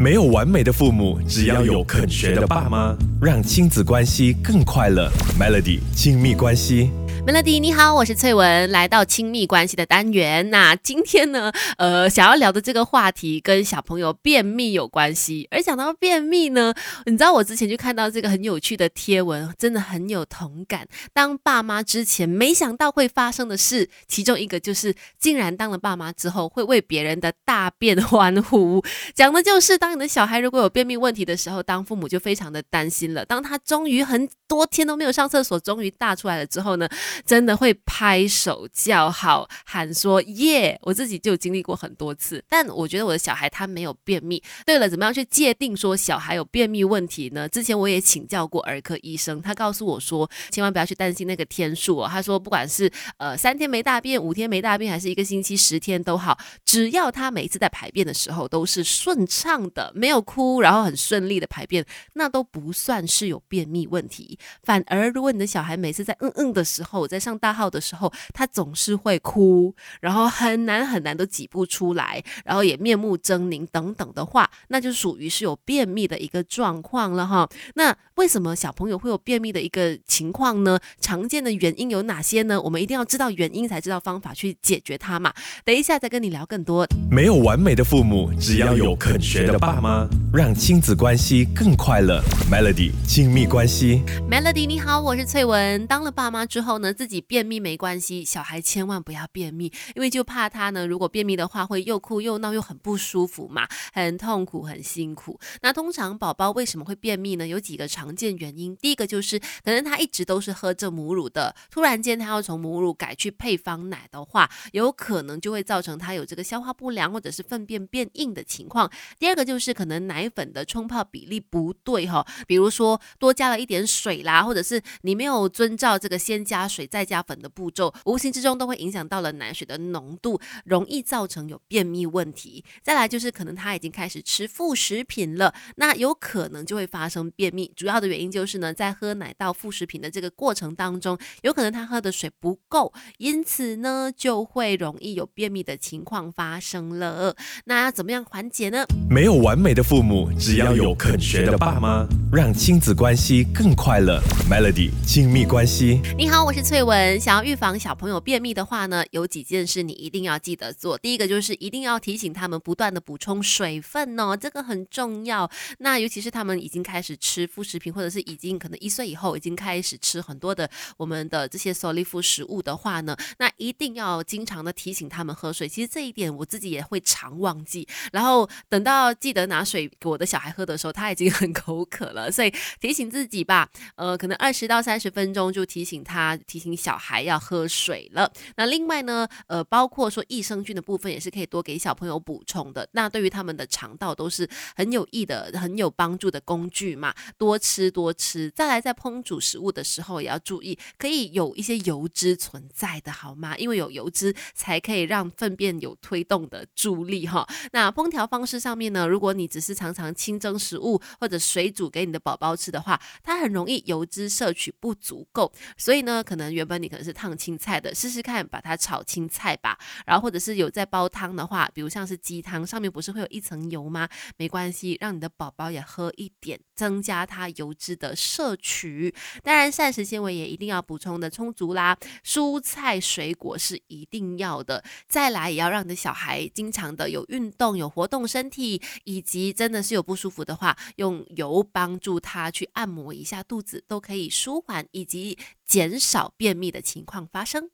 没有完美的父母，只要有肯学的爸妈，让亲子关系更快乐。Melody 亲密关系。Melody，你好，我是翠文，来到亲密关系的单元。那今天呢，呃，想要聊的这个话题跟小朋友便秘有关系。而讲到便秘呢，你知道我之前就看到这个很有趣的贴文，真的很有同感。当爸妈之前没想到会发生的事，其中一个就是竟然当了爸妈之后会为别人的大便欢呼。讲的就是当你的小孩如果有便秘问题的时候，当父母就非常的担心了。当他终于很多天都没有上厕所，终于大出来了之后呢？真的会拍手叫好，喊说耶！我自己就经历过很多次，但我觉得我的小孩他没有便秘。对了，怎么样去界定说小孩有便秘问题呢？之前我也请教过儿科医生，他告诉我说，千万不要去担心那个天数哦。他说，不管是呃三天没大便、五天没大便，还是一个星期、十天都好，只要他每一次在排便的时候都是顺畅的，没有哭，然后很顺利的排便，那都不算是有便秘问题。反而，如果你的小孩每次在嗯嗯的时候，在上大号的时候，他总是会哭，然后很难很难都挤不出来，然后也面目狰狞等等的话，那就属于是有便秘的一个状况了哈。那为什么小朋友会有便秘的一个情况呢？常见的原因有哪些呢？我们一定要知道原因，才知道方法去解决它嘛。等一下再跟你聊更多。没有完美的父母，只要有肯学的爸妈，让亲子关系更快乐。Melody 亲密关系，Melody 你好，我是翠文。当了爸妈之后呢，自己便秘没关系，小孩千万不要便秘，因为就怕他呢，如果便秘的话，会又哭又闹又很不舒服嘛，很痛苦很辛苦。那通常宝宝为什么会便秘呢？有几个常见原因。第一个就是可能他一直都是喝着母乳的，突然间他要从母乳改去配方奶的话，有可能就会造成他有这个消化不良或者是粪便变硬的情况。第二个就是可能奶粉的冲泡比例不对哈，比如说多加了一点水啦，或者是你没有遵照这个先加水再加粉的步骤，无形之中都会影响到了奶水的浓度，容易造成有便秘问题。再来就是可能他已经开始吃副食品了，那有可能就会发生便秘。主要的原因就是呢，在喝奶到副食品的这个过程当中，有可能他喝的水不够，因此呢就会容易有便秘的情况发生了。那怎么样缓解呢？没有完美的父母，只要有肯学的爸妈，让亲子关系更快乐。Melody 亲密关系，你好，我是翠文。想要预防小朋友便秘的话呢，有几件事你一定要记得做。第一个就是一定要提醒他们不断的补充水分哦，这个很重要。那尤其是他们已经开始吃副食品，或者是已经可能一岁以后已经开始吃很多的我们的这些 solid 辅食物的话呢，那一定要经常的提醒他们喝水。其实这一点我自己也会常忘记，然后等到记得拿水给我的小孩喝的时候，他已经很口渴了，所以提醒自己吧。呃，可能二十到三十分钟就提醒他，提醒小孩要喝水了。那另外呢，呃，包括说益生菌的部分也是可以多给小朋友补充的。那对于他们的肠道都是很有益的、很有帮助的工具嘛，多吃多吃。再来，在烹煮食物的时候也要注意，可以有一些油脂存在的好吗？因为有油脂才可以让粪便有推动的助力哈。那烹调方式上面呢，如果你只是常常清蒸食物或者水煮给你的宝宝吃的话，它很容易油脂摄取不足够，所以呢，可能能原本你可能是烫青菜的，试试看把它炒青菜吧。然后或者是有在煲汤的话，比如像是鸡汤，上面不是会有一层油吗？没关系，让你的宝宝也喝一点，增加它油脂的摄取。当然，膳食纤维也一定要补充的充足啦，蔬菜水果是一定要的。再来，也要让你的小孩经常的有运动、有活动身体，以及真的是有不舒服的话，用油帮助他去按摩一下肚子，都可以舒缓以及减少便秘的情况发生。